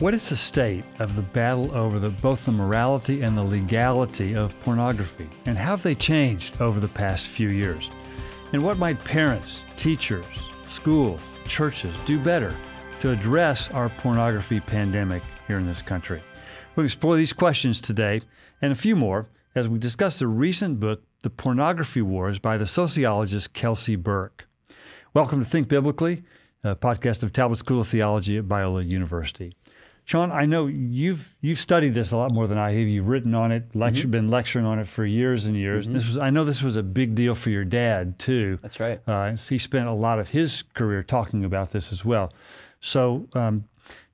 What is the state of the battle over the, both the morality and the legality of pornography? And how have they changed over the past few years? And what might parents, teachers, schools, churches do better to address our pornography pandemic here in this country? We'll explore these questions today and a few more as we discuss the recent book, The Pornography Wars, by the sociologist Kelsy Burke. Welcome to Think Biblically, a podcast of Talbot School of Theology at Biola University. Sean, I know you've you've studied this a lot more than I have. You've written on it, lecture, mm-hmm. been lecturing on it for years and years. Mm-hmm. This was I know this was a big deal for your dad too. That's right. Uh, he spent a lot of his career talking about this as well. So um,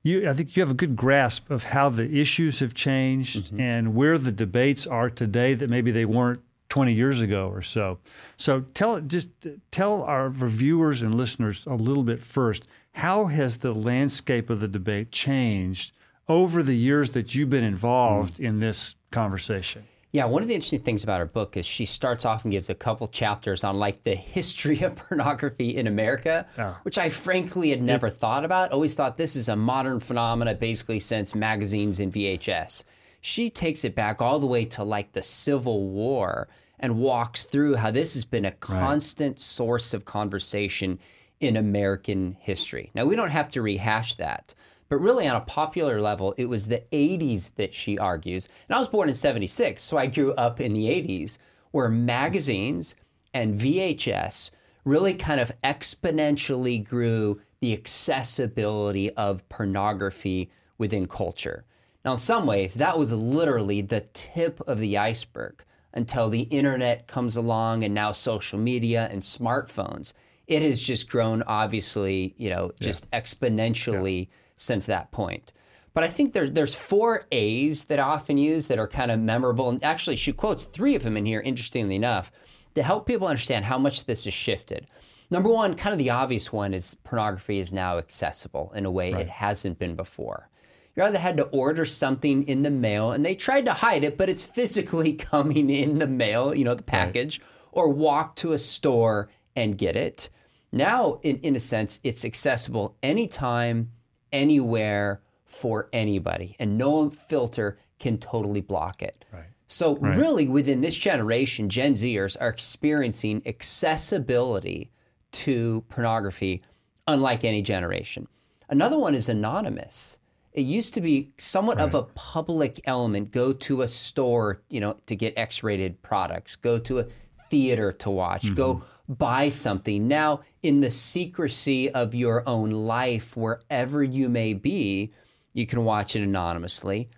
you, I think you have a good grasp of how the issues have changed mm-hmm. and where the debates are today that maybe they weren't 20 years ago or so. So tell just tell our viewers and listeners a little bit first. How has the landscape of the debate changed over the years that you've been involved mm. in this conversation? Yeah, one of the interesting things about her book is she starts off and gives a couple chapters on like the history of pornography in America, oh. which I frankly had never thought about. Always thought this is a modern phenomena basically since magazines and VHS. She takes it back all the way to like the Civil War and walks through how this has been a constant right. source of conversation in American history. Now, we don't have to rehash that. But really, on a popular level, it was the 80s that she argues. And I was born in 76, so I grew up in the 80s, where magazines and VHS really kind of exponentially grew the accessibility of pornography within culture. Now, in some ways, that was literally the tip of the iceberg until the internet comes along and now social media and smartphones. It has just grown, obviously, you know, just yeah. exponentially. Yeah since that point. But I think there's there's four A's that I often use that are kind of memorable. And actually, she quotes three of them in here, interestingly enough, to help people understand how much this has shifted. Number one, kind of the obvious one, is pornography is now accessible in a way right. it hasn't been before. You either had to order something in the mail, and they tried to hide it, but it's physically coming in the mail, you know, the package, right. or walk to a store and get it. Now, in, in a sense, it's accessible anytime anywhere for anybody, and no filter can totally block it. Right. So, right. really, within this generation, Gen Zers are experiencing accessibility to pornography unlike any generation. Another one is anonymous. It used to be somewhat right. of a public element. Go to a store, you know, to get X-rated products. Go to a theater to watch. Mm-hmm. Go buy something. Now, in the secrecy of your own life, wherever you may be, you can watch it anonymously.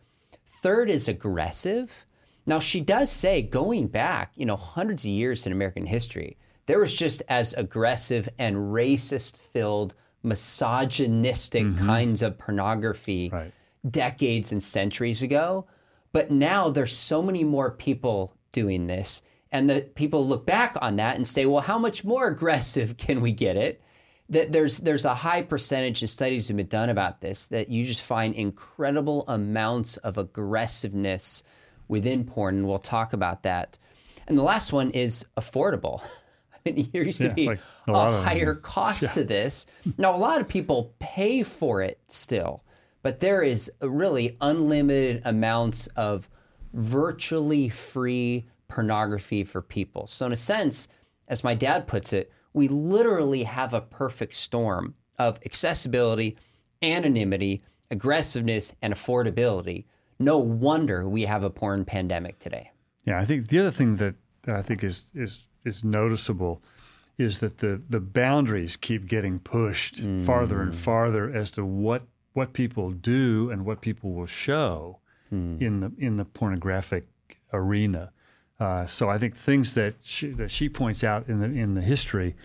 Third is aggressive. Now, she does say, going back, you know, hundreds of years in American history, there was just as aggressive and racist filled, misogynistic mm-hmm. kinds of pornography right. decades and centuries ago. But now there's so many more people doing this and the people look back on that and say, well, how much more aggressive can we get it? That there's there's a high percentage of studies have been done about this that you just find incredible amounts of aggressiveness within porn, and we'll talk about that. And the last one is affordable. I mean, there used to be like a, a higher cost yeah. to this. Now, a lot of people pay for it still, but there is really unlimited amounts of virtually free pornography for people. So, in a sense, as my dad puts it, we literally have a perfect storm of accessibility, anonymity, aggressiveness, and affordability. No wonder we have a porn pandemic today. Yeah, I think the other thing that, that I think is is is noticeable is that the the boundaries keep getting pushed mm. farther and farther as to what what people do and what people will show mm. in the in the pornographic arena. Uh, so I think things that she, that she points out in the in the history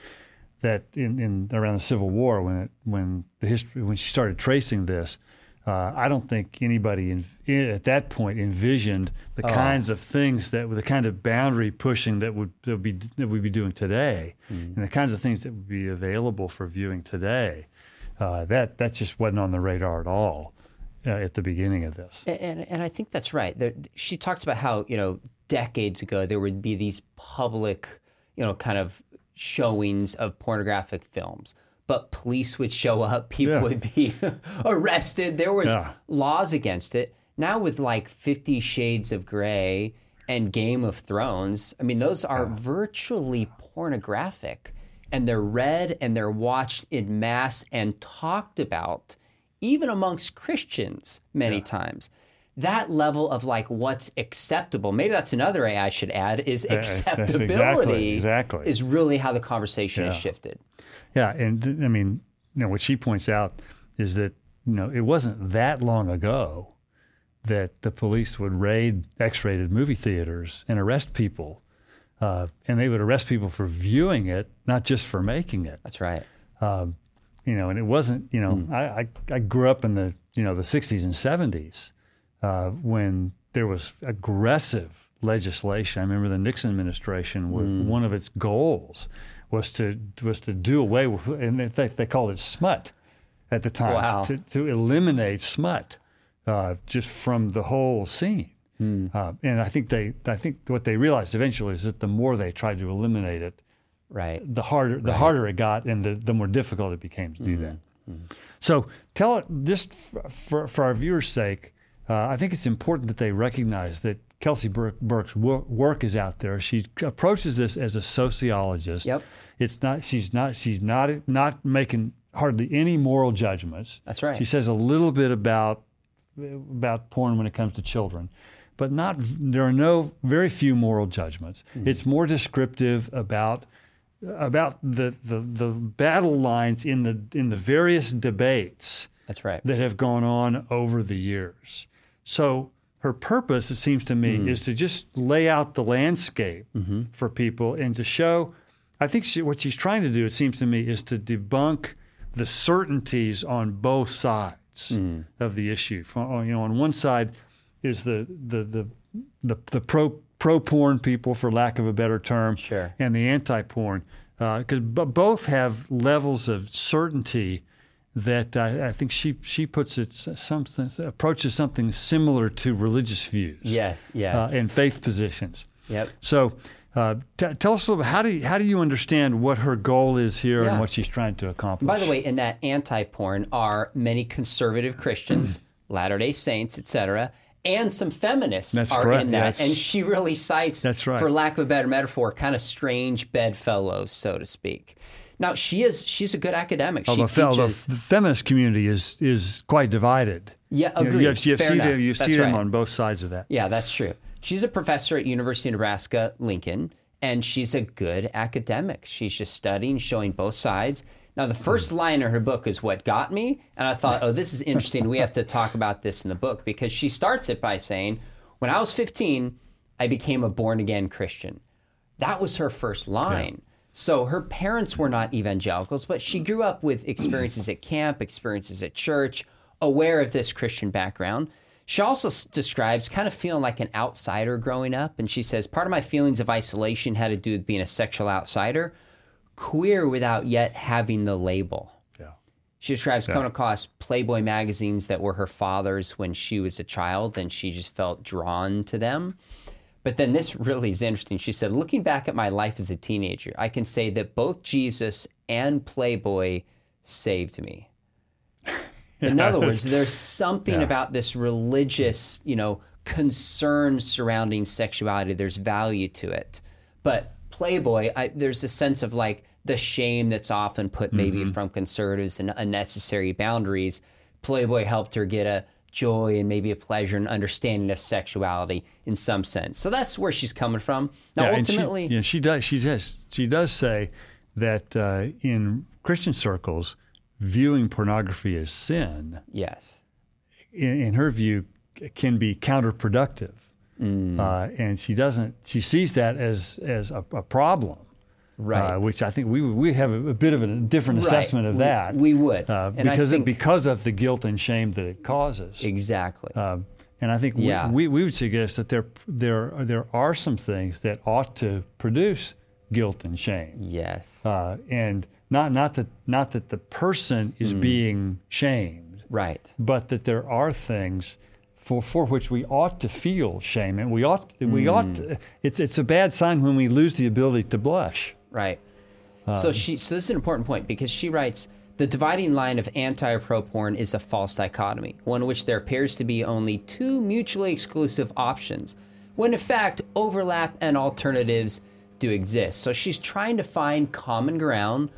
that in, in around the Civil War when it, when the history when she started tracing this, uh, I don't think anybody in, in, at that point envisioned the oh. kinds of things that were the kind of boundary pushing that would that would be that we'd be doing today, mm. and the kinds of things that would be available for viewing today. Uh, that that just wasn't on the radar at all. Uh, at the beginning of this. And, and I think that's right. There, she talks about how you know decades ago there would be these public, you know, kind of showings of pornographic films. but police would show up, people Yeah. would be arrested. There was Yeah. laws against it. Now with like 50 shades of gray and Game of Thrones, I mean those are virtually pornographic and they're read and they're watched in mass and talked about even amongst Christians many times. That level of like what's acceptable, maybe that's another ai I should add, is acceptability exactly- exactly. is really how the conversation has shifted. Yeah, and I mean, you know, what she points out is that you know it wasn't that long ago that the police would raid X-rated movie theaters and arrest people, uh, and they would arrest people for viewing it, not just for making it. That's right. Um, you know, and it wasn't. You know, Hmm. I, I I grew up in the you know the '60s and '70s uh, when there was aggressive legislation. I remember the Nixon administration. wa- Hmm. One of its goals was to was to do away with, and they they called it smut at the time Wow. to, to eliminate smut uh, just from the whole scene. Hmm. Uh, and I think they I think what they realized eventually is that the more they tried to eliminate it, Right. the harder the harder it got and the, the more difficult it became to do that. So tell it just for, for our viewers' sake, uh, I think it's important that they recognize that Kelsy Burke, Burke's wo- work is out there. She approaches this as a sociologist. Yep. It's not she's not she's not not making hardly any moral judgments. That's right. She says a little bit about about porn when it comes to children, but not there are no very few moral judgments. Mm-hmm. It's more descriptive about about the, the the battle lines in the in the various debates That's right. that have gone on over the years. So her purpose, it seems to me, Mm-hmm. is to just lay out the landscape for people and to show. I think she, what she's trying to do, it seems to me, is to debunk the certainties on both sides Mm. of the issue. From, you know, on one side is the the the the, the pro pro porn people, for lack of a better term, Sure. and the anti porn, because b- both have levels of certainty that I, I think she she puts it something approaches something similar to religious views, Yes. Yes. uh, and faith positions. yep. So. Uh, t- tell us a little bit. How do you, how do you understand what her goal is here Yeah. and what she's trying to accomplish? By the way, in that anti-porn are many conservative Christians, Latter-day Saints, etc., and some feminists That's are correct, in that. yes. And she really cites, That's right. for lack of a better metaphor, kind of strange bedfellows, so to speak. Now she is she's a good academic. She although although teaches. the feminist community is is quite divided. Yeah, agreed. You, have, you have Fair see enough. them, you That's see them right. on both sides of that. Yeah, that's true. She's a professor at University of Nebraska Lincoln, and she's a good academic. She's just studying, showing both sides. Now, the first hmm. line of her book is what got me, and I thought, oh, this is interesting. We have to talk about this in the book because she starts it by saying, when I was 15, I became a born again Christian. That was her first line. So her parents were not evangelicals, but she grew up with experiences at camp, experiences at church, aware of this Christian background. She also s- describes kind of feeling like an outsider growing up. And she says, part of my feelings of isolation had to do with being a sexual outsider, queer without yet having the label. Yeah. She describes coming across Playboy magazines that were her father's when she was a child, and she just felt drawn to them. But then this really is interesting. She said, looking back at my life as a teenager, I can say that both Jesus and Playboy saved me. In other words, there's something about this religious, you know, concern surrounding sexuality. There's value to it. But Playboy, I, there's a sense of like the shame that's often put maybe mm-hmm. from conservatives and unnecessary boundaries. Playboy helped her get a joy and maybe a pleasure and understanding of sexuality in some sense. So that's where she's coming from. Now, Yeah, and she- ultimately, yeah, she does. She does. She does say that uh, in Christian circles, viewing pornography as sin, yes. in, in her view, can be counterproductive. Mm. Uh, and she doesn't. She sees that as as a, a problem, Right. uh, which I think we we have a, a bit of a different Right. assessment of We- that. we would. uh, because think- of, because of the guilt and shame that it causes. Exactly. Um, and I think Yeah. we, we, we would suggest that there there there are some things that ought to produce guilt and shame, yes. uh, and not not that not that the person Mm. is being shamed, right. but that there are things for for which we ought to feel shame, and we ought we ought Mm. to, it's it's a bad sign when we lose the ability to blush. Right. so um, she so this is an important point because she writes the dividing line of anti or pro porn is a false dichotomy, one in which there appears to be only two mutually exclusive options, when in fact overlap and alternatives do exist. So she's trying to find common ground,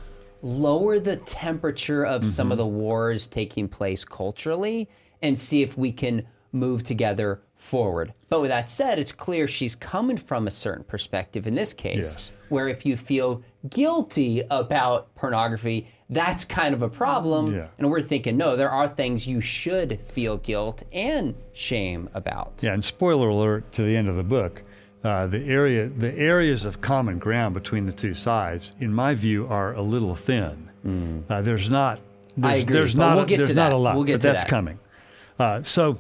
lower the temperature of some of mm-hmm. the wars taking place culturally, and see if we can move together forward. But with that said, it's clear she's coming from a certain perspective in this case, Yes. Where if you feel guilty about pornography, that's kind of a problem. Yeah. And we're thinking, no, there are things you should feel guilt and shame about. Yeah, and spoiler alert to the end of the book. Uh, the area, the areas of common ground between the two sides, in my view, are a little thin. Uh, there's not. There's, Hmm. agree, there's but not. we'll get there's to not that. a lot. We'll get but to that's that. coming. Uh, so,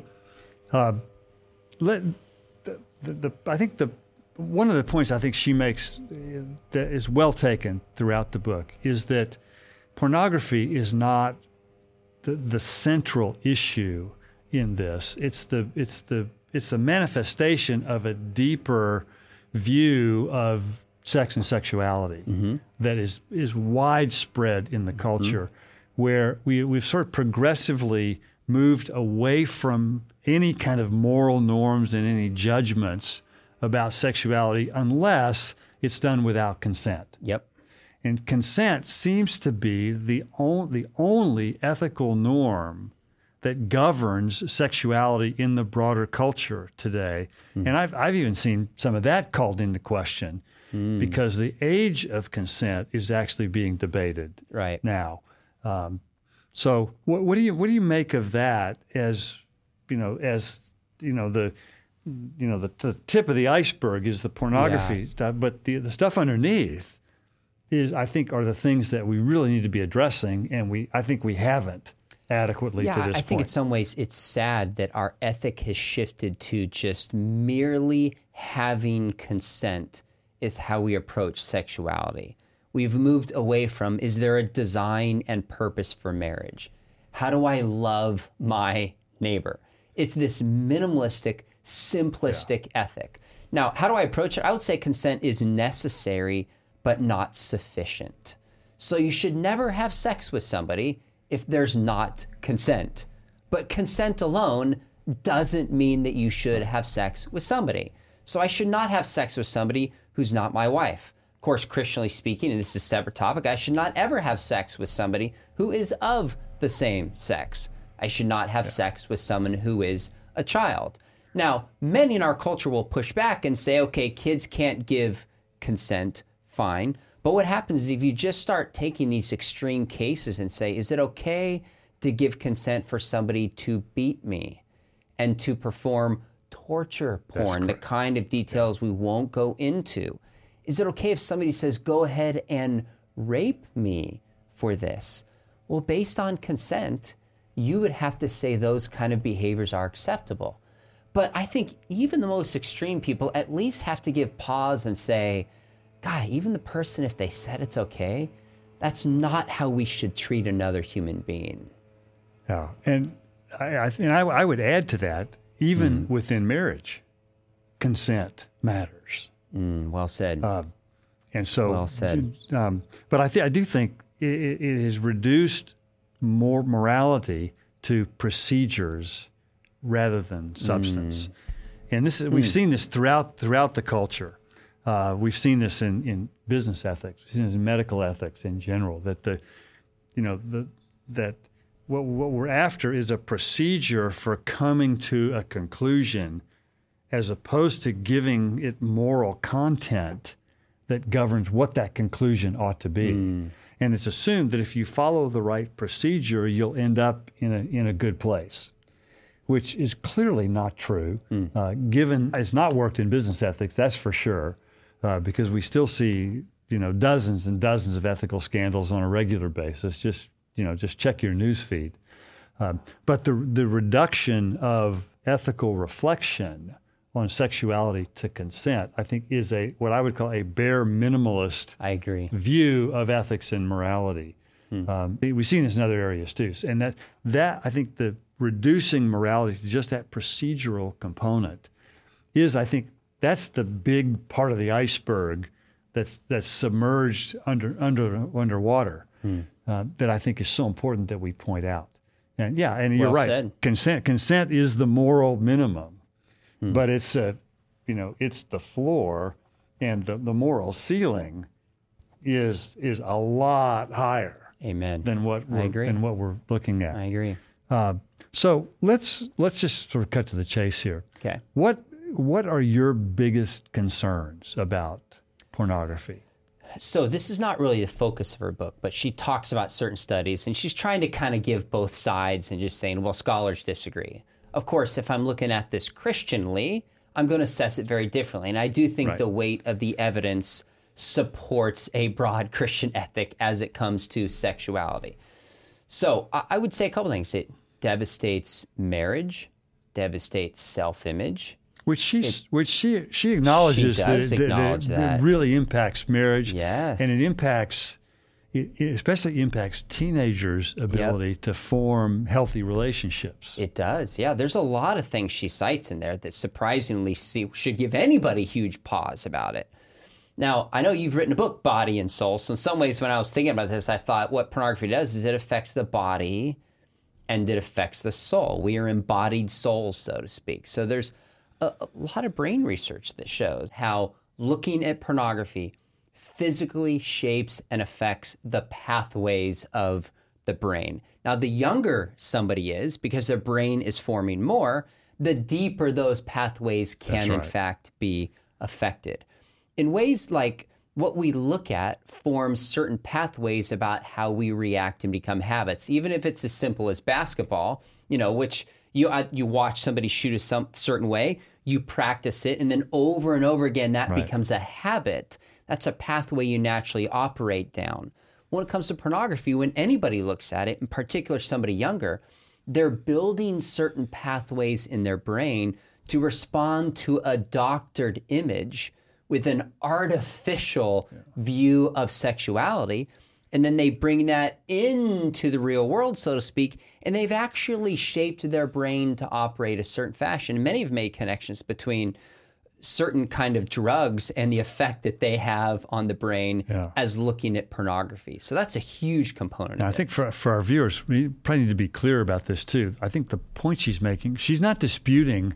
uh, let the, the, the I think the one of the points I think she makes that is well taken throughout the book is that pornography is not the, the central issue in this. It's the it's the it's a manifestation of a deeper view of sex and sexuality mm-hmm. that is is widespread in the mm-hmm. culture, where we we've sort of progressively moved away from any kind of moral norms and any judgments about sexuality unless it's done without consent. Yep. And consent seems to be the, on, the only ethical norm that governs sexuality in the broader culture today. And I've, I've even seen some of that called into question because the age of consent is actually being debated Right. now. Um, so what, what do you what do you make of that as you know as you know the you know the, the tip of the iceberg is the pornography stuff, but the the stuff underneath is I think are the things that we really need to be addressing, and we I think we haven't adequately Yeah, to I think in some ways it's sad that our ethic has shifted to just merely having consent is how we approach sexuality. We've moved away from is there a design and purpose for marriage? How do I love my neighbor? It's this minimalistic, simplistic ethic. Now, how do I approach it? I would say consent is necessary but not sufficient. So you should never have sex with somebody if there's not consent. But consent alone doesn't mean that you should have sex with somebody. So I should not have sex with somebody who's not my wife. Of course, Christianly speaking, and this is a separate topic, I should not ever have sex with somebody who is of the same sex. I should not have sex with someone who is a child. Now, many in our culture will push back and say, okay, kids can't give consent, fine. But what happens is if you just start taking these extreme cases and say, is it okay to give consent for somebody to beat me and to perform torture porn, the kind of details we won't go into? Is it okay if somebody says, go ahead and rape me for this? Well, based on consent, you would have to say those kind of behaviors are acceptable. But I think even the most extreme people at least have to give pause and say, God, even the person, if they said it's okay, that's not how we should treat another human being. Yeah, and I, I and I, I would add to that even Mm-hmm. within marriage, consent matters. Mm, well said. And so, Well said. Um, but I, th- I do think it it has reduced more morality to procedures rather than substance. Mm. And this is, we've mm. seen this throughout throughout the culture. Uh, we've seen this in, in business ethics, we've seen this in medical ethics in general. That the, you know, the that what what we're after is a procedure for coming to a conclusion, as opposed to giving it moral content that governs what that conclusion ought to be. Mm. And it's assumed that if you follow the right procedure, you'll end up in a, in a good place, which is clearly not true. Uh, given it's not worked in business ethics, that's for sure, uh, because we still see you know dozens and dozens of ethical scandals on a regular basis. Just you know, just check your news feed. Um, but the the reduction of ethical reflection on sexuality to consent, I think, is a what I would call a bare minimalist I agree. view of ethics and morality. Um, we've seen this in other areas too, and that that I think the reducing morality to just that procedural component is, I think, that's the big part of the iceberg that's that's submerged under under underwater Hmm. uh, that I think is so important that we point out. And yeah, and you're Well right. said. Consent consent is the moral minimum, Hmm. but it's a you know it's the floor, and the, the moral ceiling is is a lot higher Amen. than what we're, agree. than what we're looking at. I agree. Uh, so let's let's just sort of cut to the chase here. Okay. What what are your biggest concerns about pornography? So this is not really the focus of her book, but she talks about certain studies and she's trying to kind of give both sides and just saying, well, scholars disagree. Of course, if I'm looking at this Christianly, I'm going to assess it very differently. And I do think Right. the weight of the evidence supports a broad Christian ethic as it comes to sexuality. So I, I would say a couple things. It devastates marriage, devastates self-image. Which she which she she acknowledges does that, that- acknowledge that that. it really impacts marriage. Yes. and it impacts. It it especially impacts teenagers' ability to form healthy relationships. It does, yeah. There's a lot of things she cites in there that surprisingly see, should give anybody huge pause about it. Now, I know you've written a book, Body and Soul. So, in some ways, when I was thinking about this, I thought what pornography does is it affects the body and it affects the soul. We are embodied souls, so to speak. So, there's a, a lot of brain research that shows how looking at pornography physically shapes and affects the pathways of the brain. Now, the younger somebody is, because their brain is forming more, the deeper those pathways can, in fact, be affected. In ways like what we look at forms certain pathways about how we react and become habits, even if it's as simple as basketball, you know, which you, uh, you watch somebody shoot a some, certain way, you practice it, and then over and over again, that Right. becomes a habit. That's a pathway you naturally operate down. When it comes to pornography, when anybody looks at it, in particular somebody younger, they're building certain pathways in their brain to respond to a doctored image with an artificial view of sexuality. And then they bring that into the real world, so to speak, and they've actually shaped their brain to operate a certain fashion. Many have made connections between certain kind of drugs and the effect that they have on the brain Yeah. as looking at pornography. So that's a huge component. Now, I think for, for our viewers, we probably need to be clear about this too. I think the point she's making, she's not disputing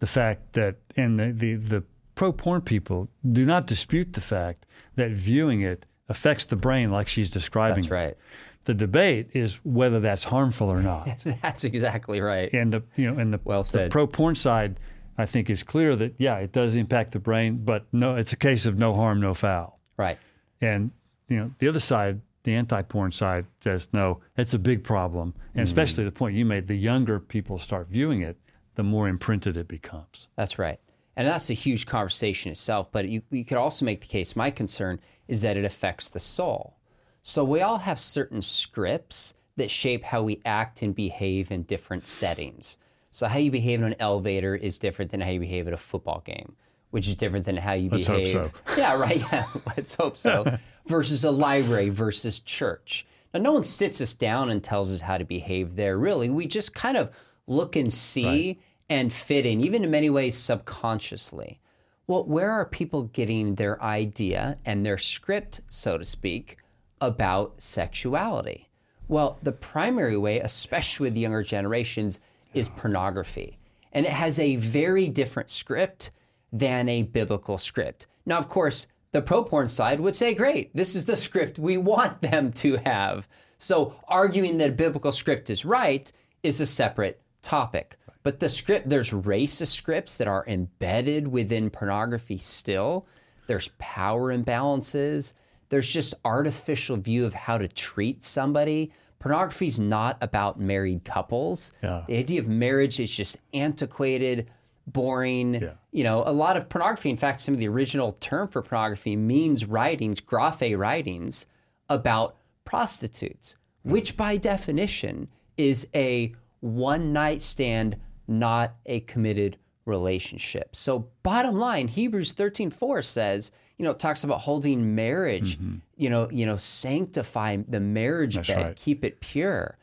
the fact that, and the, the, the pro porn people do not dispute the fact that viewing it affects the brain like she's describing. That's it. right. The debate is whether that's harmful or not. That's exactly right. and the you know and the, Well the pro porn side, I think is clear that yeah, it does impact the brain, but no, it's a case of no harm, no foul. Right. And you know, the other side, the anti-porn side, says no, it's a big problem, and especially mm. the point you made: the younger people start viewing it, the more imprinted it becomes. That's right. And that's a huge conversation itself. But you, you could also make the case my concern is that it affects the soul. So we all have certain scripts that shape how we act and behave in different settings. So how you behave in an elevator is different than how you behave at a football game, which is different than how you Let's hope behave. so. Yeah, right. Yeah, let's hope so. versus a library versus church. Now, no one sits us down and tells us how to behave there, really. We just kind of look and see and fit in, even in many ways subconsciously. Well, where are people getting their idea and their script, so to speak, about sexuality? Well, the primary way, especially with younger generations, is pornography. And it has a very different script than a biblical script. Now, of course, the pro porn side would say, great, this is the script we want them to have. So, arguing that a biblical script is right is a separate topic. But the script, there's racist scripts that are embedded within pornography still. There's power imbalances. There's just artificial view of how to treat somebody. Pornography is not about married couples. Yeah. The idea of marriage is just antiquated, boring. Yeah. You know, a lot of pornography, in fact, some of the original term for pornography means writings, graphe writings about prostitutes, which by definition is a one night stand, not a committed relationship. So bottom line, Hebrews 13:4 says, you know, it talks about holding marriage, mm-hmm. you know, you know, sanctify the marriage bed, right. keep it pure.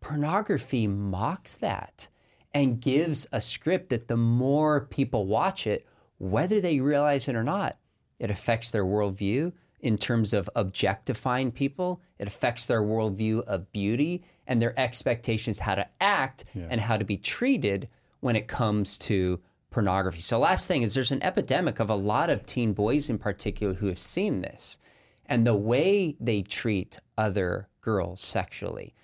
Pornography mocks that and gives a script that the more people watch it, whether they realize it or not, It affects their worldview in terms of objectifying people. It affects their worldview of beauty and their expectations how to act yeah. and how to be treated when it comes to pornography. So, last thing is there's an epidemic of a lot of teen boys in particular who have seen this and the way they treat other girls sexually.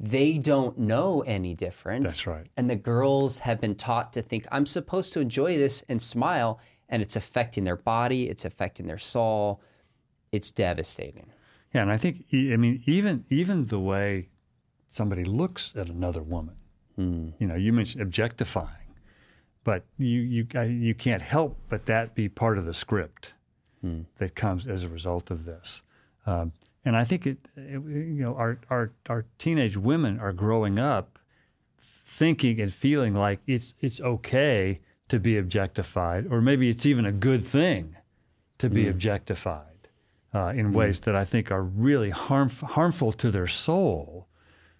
They don't know any different. That's right. And the girls have been taught to think, I'm supposed to enjoy this and smile, and it's affecting their body, it's affecting their soul. It's devastating. Yeah, and I think I mean even even the way somebody looks at another woman. Mm. You know, you mentioned objectifying, but you you you can't help but that be part of the script mm. that comes as a result of this. Um, and I think it, it, you know, our, our our teenage women are growing up thinking and feeling like it's it's okay to be objectified, or maybe it's even a good thing to be mm. objectified uh, in mm. ways that I think are really harm, harmful to their soul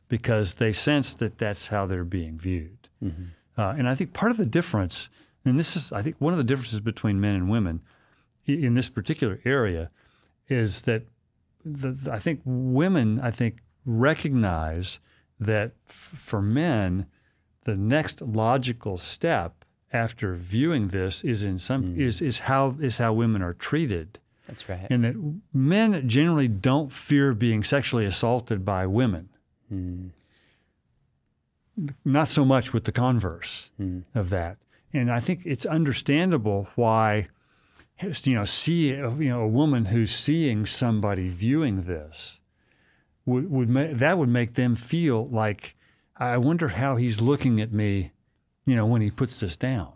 because they sense that that's how they're being viewed. Mm-hmm. Uh, and I think part of the difference, and this is, I think, one of the differences between men and women in this particular area is that the, I think women, I think, recognize that f- for men, the next logical step after viewing this is in some mm. is is how is how women are treated. That's right. And that men generally don't fear being sexually assaulted by women. Mm. Not so much with the converse mm. of that. And I think it's understandable why you know see you know a woman who's seeing somebody viewing this would would ma- that would make them feel like I wonder how he's looking at me, you know, when he puts this down.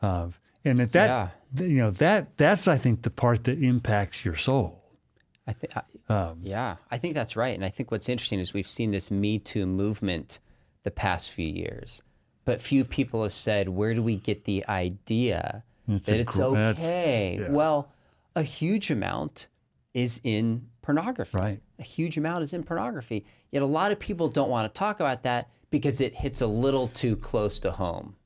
Uh, and that that yeah. You know that that's I think the part that impacts your soul. I think, um, yeah, I think that's right. And I think what's interesting is we've seen this Me Too movement the past few years, but few people have said, where do we get the idea it's that it's okay? Yeah. Well, a huge amount is in pornography. Right. A huge amount is in pornography. Yet a lot of people don't want to talk about that because it hits a little too close to home.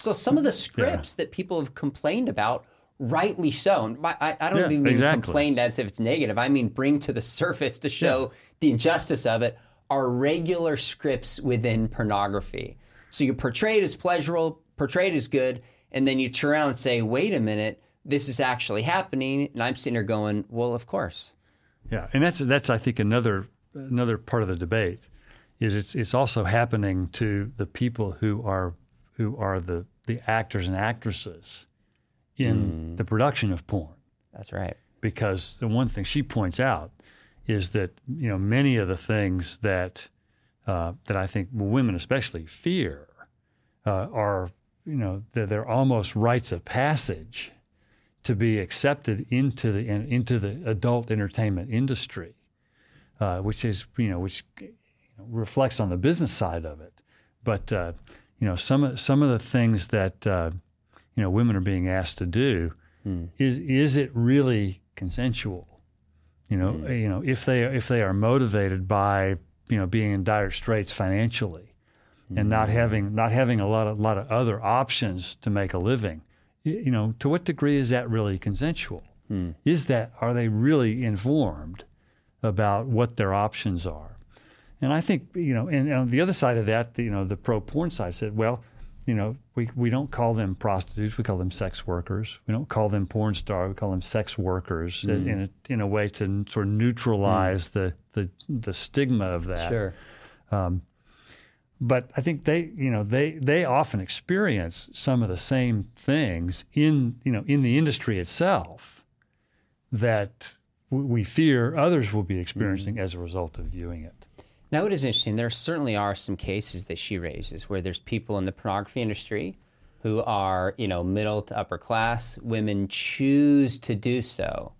So some of the scripts yeah. that people have complained about rightly so. I, I don't yeah, even mean exactly. complained as if it's negative. I mean bring to the surface to show yeah. the injustice of it are regular scripts within pornography. So you portray it as pleasurable, portray it as good, and then you turn around and say, wait a minute, this is actually happening. And I'm sitting there going, well, of course. Yeah, and that's that's I think another another part of the debate is it's it's also happening to the people who are who are the the actors and actresses in mm. the production of porn. That's right. Because the one thing she points out is that you know many of the things that uh, that I think women especially fear uh, are you know they're, they're, almost rites of passage to be accepted into the into the adult entertainment industry, uh, which is you know which reflects on the business side of it, but uh, you know some of some of the things that uh, you know women are being asked to do mm. is is it really consensual you know mm. you know if they if they are motivated by you know being in dire straits financially and not hmm. having not having a lot of lot of other options to make a living you know to what degree is that really consensual hmm. is that are they really informed about what their options are and I think you know and, and on the other side of that you know the pro porn side said well you know, we, we don't call them prostitutes, we call them sex workers. We don't call them porn stars, we call them sex workers mm. in, a, in a way to sort of neutralize mm. the, the, the stigma of that. Sure. Um, but I think they, you know, they, they often experience some of the same things in, you know, in the industry itself that we fear others will be experiencing mm. as a result of viewing it. Now, it is interesting. There certainly are some cases that she raises where there's people in the pornography industry who are, you know, middle to upper class. Women choose to do so.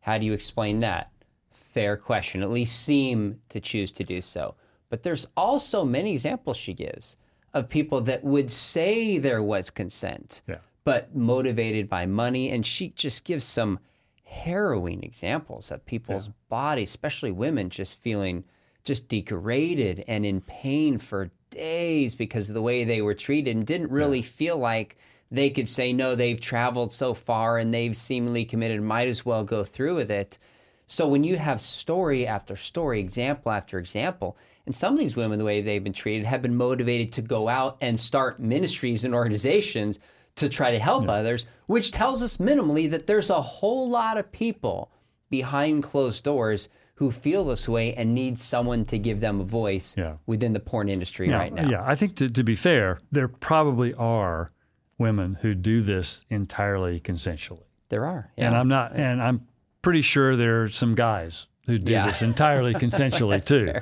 How do you explain that? Fair question. At least seem to choose to do so. But there's also many examples she gives of people that would say there was consent, yeah. but motivated by money. And she just gives some harrowing examples of people's yeah. bodies, especially women, just feeling just degraded and in pain for days because of the way they were treated and didn't really yeah. feel like they could say, no, they've traveled so far and they've seemingly committed, might as well go through with it. So when you have story after story, example after example, and some of these women, the way they've been treated, have been motivated to go out and start ministries and organizations to try to help yeah. others, which tells us minimally that there's a whole lot of people behind closed doors who feel this way and need someone to give them a voice yeah. within the porn industry right now. Yeah, I think to, to be fair, there probably are women who do this entirely consensually. There are, yeah. and I'm not, and I'm pretty sure there are some guys who do yeah. this entirely consensually too.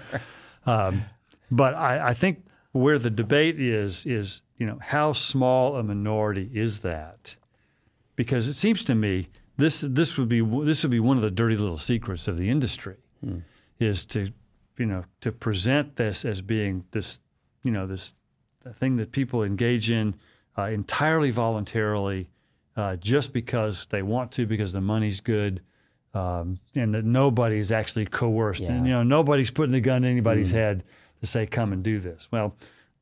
Um, but I, I, think where the debate is is you know how small a minority is that? Because it seems to me this this would be this would be one of the dirty little secrets of the industry hmm. is to you know to present this as being this you know this thing that people engage in uh, entirely voluntarily uh, just because they want to because the money's good um, and that nobody's actually coerced yeah. and you know nobody's putting a gun in anybody's mm. head to say come and do this well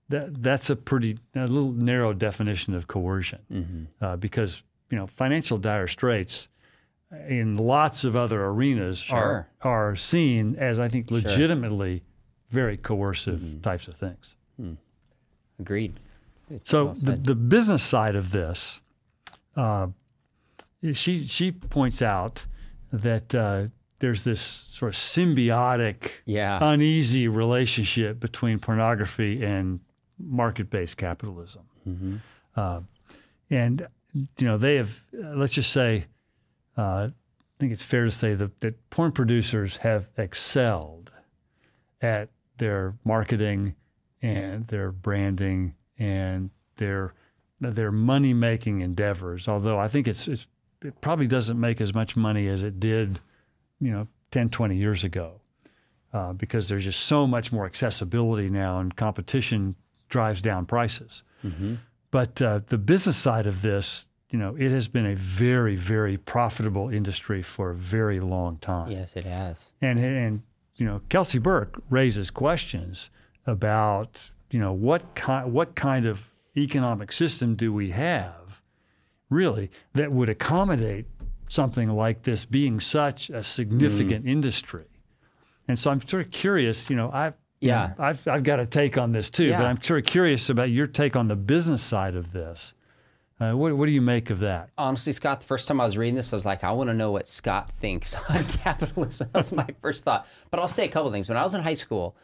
that that's a pretty a little narrow definition of coercion mm-hmm. uh, because you know financial dire straits in lots of other arenas sure. are are seen as I think legitimately sure. very coercive mm-hmm. types of things. Mm. Agreed. It's so well the the business side of this, uh, she she points out that uh, there's this sort of symbiotic, yeah. uneasy relationship between pornography and market-based capitalism. Mm-hmm. Uh, and you know they have let's just say uh, I think it's fair to say that, that porn producers have excelled at their marketing and their branding and their their money making endeavors. Although I think it's, it's it probably doesn't make as much money as it did, you know, 10, 20 years ago, uh, because there's just so much more accessibility now, and competition drives down prices. Mm-hmm. But uh, the business side of this, you know, it has been a very, very profitable industry for a very long time. Yes, it has. And and you know, Kelsy Burke raises questions about you know what kind what kind of economic system do we have, really, that would accommodate something like this being such a significant mm. industry. And so I'm sort of curious. You know, I've yeah, know, I've I've got a take on this too, yeah. but I'm sort of curious about your take on the business side of this. Uh, what, what do you make of that? Honestly, Scott, the first time I was reading this, I was like, I want to know what Scott thinks on capitalism. That was my first thought. But I'll say a couple things. When I was in high school,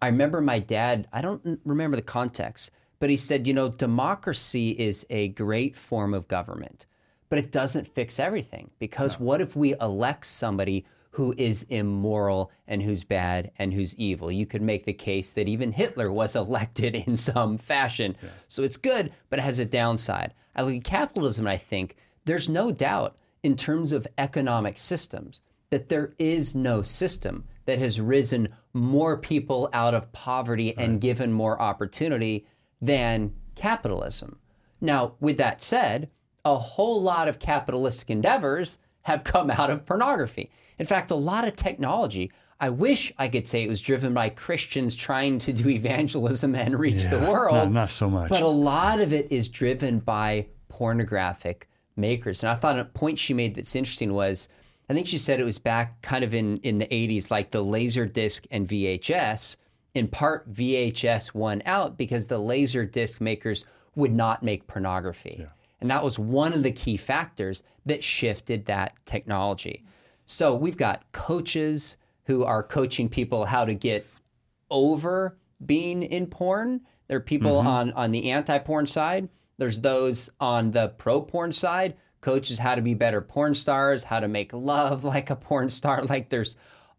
I remember my dad, I don't remember the context, but he said, you know, democracy is a great form of government, but it doesn't fix everything. Because no. what if we elect somebody who is immoral and who's bad and who's evil. You could make the case that even Hitler was elected in some fashion. Yeah. So it's good, but it has a downside. I look at capitalism and I think there's no doubt in terms of economic systems that there is no system that has risen more people out of poverty right. and given more opportunity than capitalism. Now, with that said, a whole lot of capitalistic endeavors have come out of pornography. In fact, a lot of technology, I wish I could say it was driven by Christians trying to do evangelism and reach yeah, the world. Not, not so much. But a lot of it is driven by pornographic makers. And I thought a point she made that's interesting was I think she said it was back kind of in, in the 80s, like the laser disc and VHS. In part, VHS won out because the laser disc makers would not make pornography. Yeah. And that was one of the key factors that shifted that technology. So we've got coaches who are coaching people how to get over being in porn. There are people mm-hmm. on, on the anti porn side. There's those on the pro porn side, coaches how to be better porn stars, how to make love like a porn star. Like there's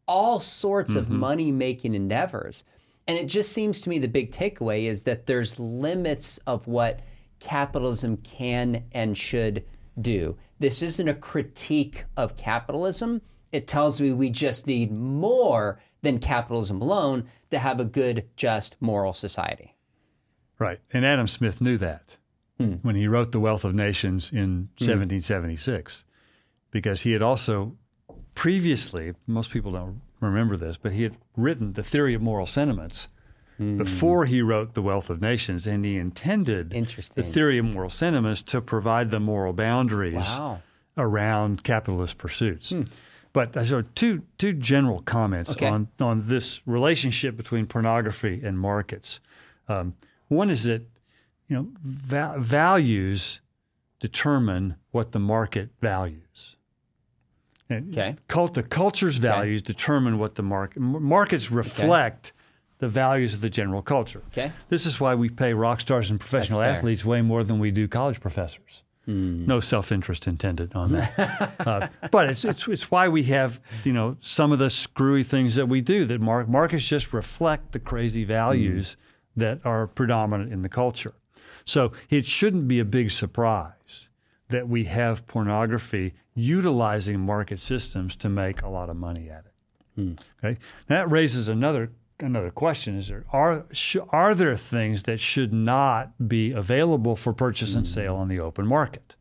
all sorts mm-hmm. of money making endeavors. And it just seems to me the big takeaway is that there's limits of what capitalism can and should do. This isn't a critique of capitalism. It tells me we just need more than capitalism alone to have a good, just, moral society. Right. And Adam Smith knew that hmm. when he wrote The Wealth of Nations in hmm. 1776, because he had also previously, most people don't remember this, but he had written The Theory of Moral Sentiments before he wrote The Wealth of Nations, and he intended the theory of moral sentiments to provide the moral boundaries Wow. around capitalist pursuits. But uh, so two two general comments Okay. on on this relationship between pornography and markets. Um, one is that you know va- values determine what the market values. And Okay. Cult, the culture's values determine what the market markets reflect the values of the general culture. Okay. This is why we pay rock stars and professional athletes way more than we do college professors. Hmm. No self-interest intended on that. uh, but it's, it's it's why we have you know some of the screwy things that we do that mar- markets just reflect the crazy values hmm. that are predominant in the culture. So it shouldn't be a big surprise that we have pornography utilizing market systems to make a lot of money at it. Hmm. Okay, that raises another another question: Is there are sh- are there things that should not be available for purchase and sale on the open market?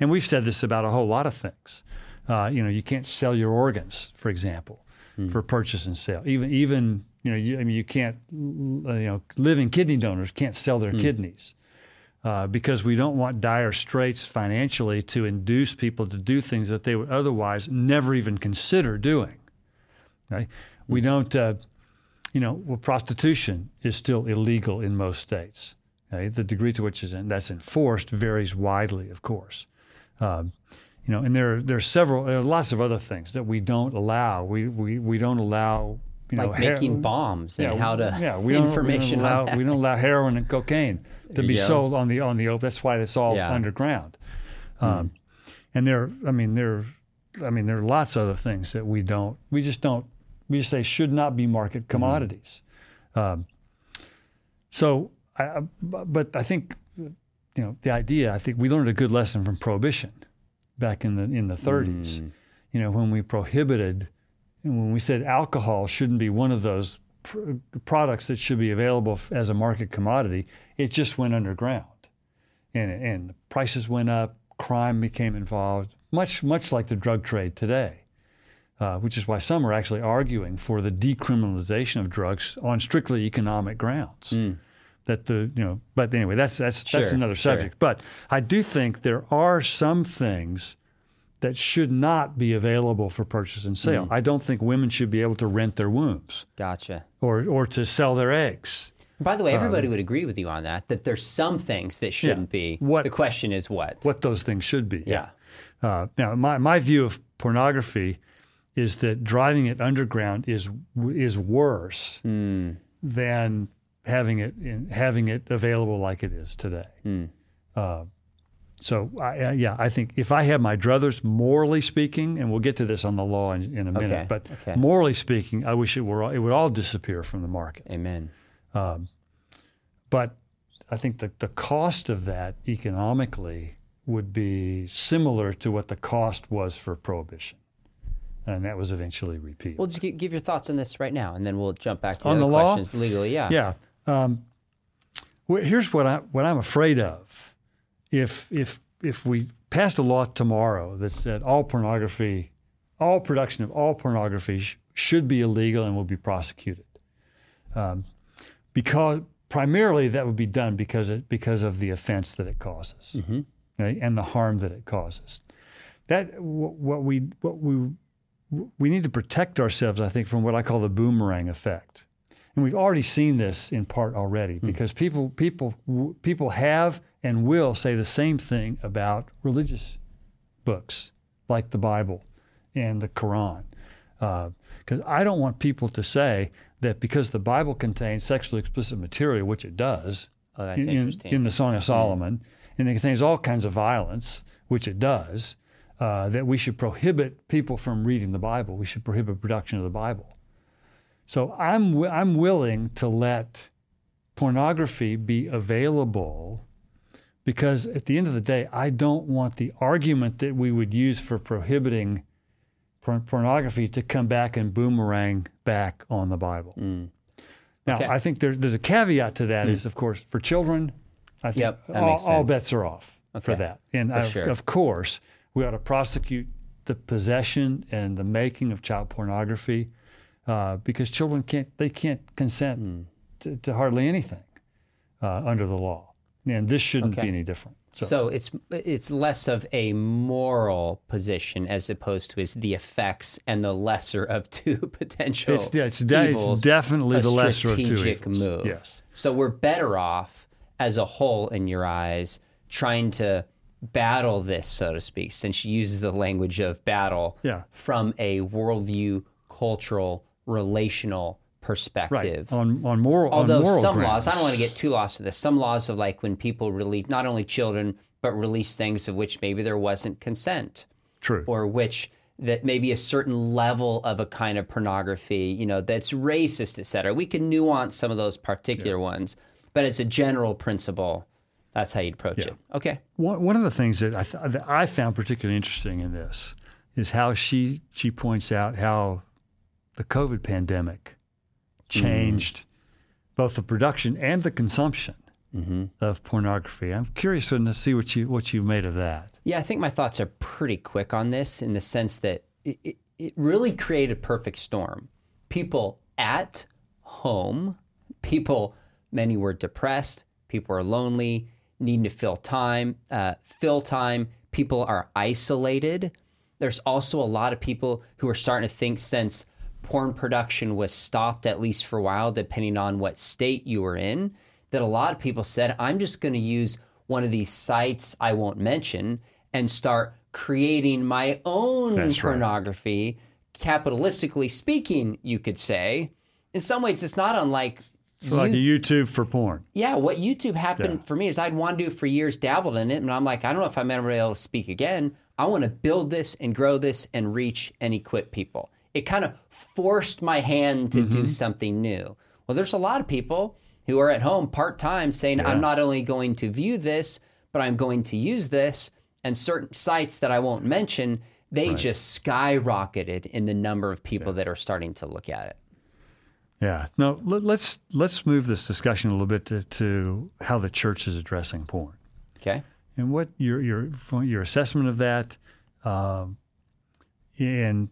And we've said this about a whole lot of things. Uh, you know, you can't sell your organs, for example, for purchase and sale. Even even you know, you, I mean, you can't you know, living kidney donors can't sell their kidneys. Uh, because we don't want dire straits financially to induce people to do things that they would otherwise never even consider doing. Right? We don't, uh, you know, well, prostitution is still illegal in most states. Okay? The degree to which is in, that's enforced varies widely, of course. Um, you know, and there there are several, there are lots of other things that we don't allow. We we, we don't allow. You know, Like her- making bombs and how to yeah, we don't, we don't allow, we don't allow heroin and cocaine to be go. sold on the on the open. That's why it's all Yeah. Hmm. underground. Um, And there, I mean, there, I mean, there are lots of other things that we don't. We just don't. We just say should not be market Mm-hmm. commodities. Um, so, I, but I think, you know, the idea. I think we learned a good lesson from prohibition back in the in the 30s. Mm. You know, when we prohibited, and when we said alcohol shouldn't be one of those pr- products that should be available f- as a market commodity, it just went underground, and and the prices went up, crime became involved, much much like the drug trade today. Uh, which is why some are actually arguing for the decriminalization of drugs on strictly economic grounds. That the you know, but anyway, that's that's that's Sure, another sure. subject. But I do think there are some things that should not be available for purchase and sale. I don't think women should be able to rent their wombs Gotcha. or or to sell their eggs. By the way, everybody would agree with you on that. That there's some things that shouldn't be. What- the question is what? What those things should be. Yeah. Uh, now, my, my view of pornography is that driving it underground is is worse hmm. than having it in, having it available like it is today. Uh, so, I, yeah, I think if I had my druthers, morally speaking, and we'll get to this on the law in, in a minute, Okay, but okay. morally speaking, I wish it were all, it would all disappear from the market. Amen. Um, but I think the, the cost of that economically would be similar to what the cost was for prohibition. And that was eventually repealed. Well, just give your thoughts on this right now, and then we'll jump back to On the, the other law? questions legally. Yeah. yeah. Um, here's what, I, what I'm afraid of. If, if, if we passed a law tomorrow that said all pornography, all production of all pornography sh- should be illegal and will be prosecuted. Um, because primarily that would be done because it, because of the offense that it causes okay, and the harm that it causes. That wh- what we what we we need to protect ourselves, I think, from what I call the boomerang effect. And we've already seen this in part already hmm. because people people w- people have and will say the same thing about religious books like the Bible and the Quran. Uh, because I don't want people to say that because the Bible contains sexually explicit material, which it does, Oh, that's in, interesting. in the Song of hmm. Solomon, and it contains all kinds of violence, which it does, uh, that we should prohibit people from reading the Bible. We should prohibit production of the Bible. So I'm wi- I'm willing to let pornography be available because at the end of the day, I don't want the argument that we would use for prohibiting por- pornography to come back and boomerang back on the Bible. Now, Okay. I think there, there's a caveat to that is, of course, for children, I think Yep, all, all bets are off for that. And for of, sure. of course, we ought to prosecute the possession and the making of child pornography uh, because children can't they can't consent to, to hardly anything uh, under the law, and this shouldn't okay. be any different. So. so. it's it's less of a moral position as opposed to is the effects and the lesser of two potential. It's, yeah, it's, de- evils, it's definitely the lesser of two evils. move. Yes. So we're better off as a whole in your eyes trying to battle this, so to speak, since she uses the language of battle yeah. from a worldview, cultural, relational perspective. Right. On on moral. Although on moral some grounds. laws, I don't want to get too lost in this. Some laws of like when people release not only children but release things of which maybe there wasn't consent. True. Or which that maybe a certain level of a kind of pornography, you know, that's racist, et cetera. We can nuance some of those particular yeah. ones, but it's a general principle. That's how you'd approach yeah. it. Okay. One, one of the things that I, th- that I found particularly interesting in this is how she she points out how the COVID pandemic changed mm. both the production and the consumption mm-hmm. of pornography. I'm curious to see what you what you made of that. Yeah, I think my thoughts are pretty quick on this in the sense that it, it, it really created a perfect storm. People at home, people, many were depressed, people were lonely, needing to fill time, uh, fill time. People are isolated. There's also a lot of people who are starting to think since porn production was stopped at least for a while, depending on what state you were in, that a lot of people said, I'm just going to use one of these sites I won't mention and start creating my own That's pornography, right. capitalistically speaking, you could say. In some ways, it's not unlike. So like a YouTube for porn. Yeah, what YouTube happened yeah. for me is I'd want to do it for years, dabbled in it, and I'm like, I don't know if I'm ever able to speak again. I want to build this and grow this and reach and equip people. It kind of forced my hand to mm-hmm. do something new. Well, there's a lot of people who are at home part time saying, yeah. I'm not only going to view this, but I'm going to use this. And certain sites that I won't mention, they right. just skyrocketed in the number of people yeah. that are starting to look at it. Yeah. Now let, us let's move this discussion a little bit to, to, how the church is addressing porn. Okay. And what your your your assessment of that, um, and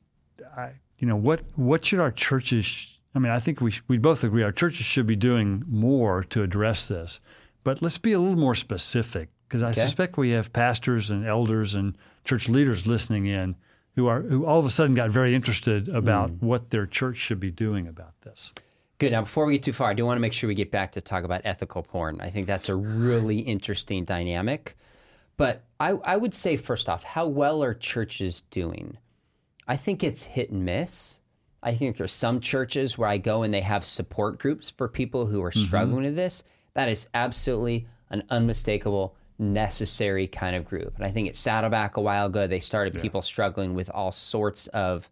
I, you know what what should our churches I mean, I think we, we both agree our churches should be doing more to address this. But let's be a little more specific because I okay. suspect we have pastors and elders and church leaders listening in who are who all of a sudden got very interested about mm. what their church should be doing about this. Good. Now, before we get too far, I do want to make sure we get back to talk about ethical porn. I think that's a really interesting dynamic. But I, I would say, first off, how well are churches doing? I think it's hit and miss. I think there's some churches where I go and they have support groups for people who are mm-hmm. struggling mm-hmm. with this. That is absolutely an unmistakable, necessary kind of group. And I think at Saddleback a while ago, they started yeah. people struggling with all sorts of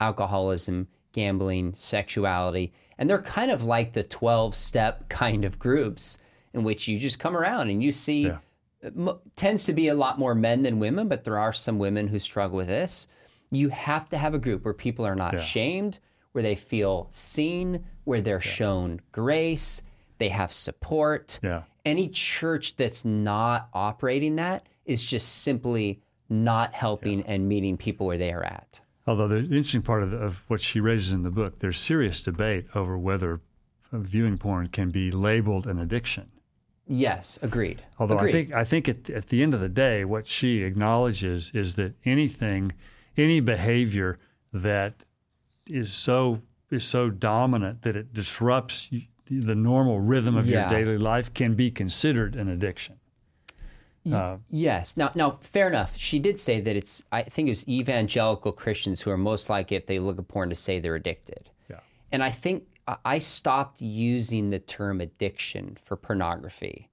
alcoholism, gambling, sexuality. And they're kind of like the 12 step kind of groups in which you just come around and you see, yeah. m- tends to be a lot more men than women, but there are some women who struggle with this you have to have a group where people are not yeah. shamed, where they feel seen, where they're shown grace, they have support. Yeah. Any church that's not operating that is just simply not helping yeah. and meeting people where they are at. Although the interesting part of, the, of, what she raises in the book, there's serious debate over whether viewing porn can be labeled an addiction. Yes, agreed. Although agreed. I think I think at, at the end of the day, what she acknowledges is that anything any behavior that is so is so dominant that it disrupts the normal rhythm of yeah. your daily life can be considered an addiction. Uh, yes. Now, now, fair enough. She did say that it's. I think it was evangelical Christians who are most likely, if they look at porn, to say they're addicted. Yeah. And I think I stopped using the term addiction for pornography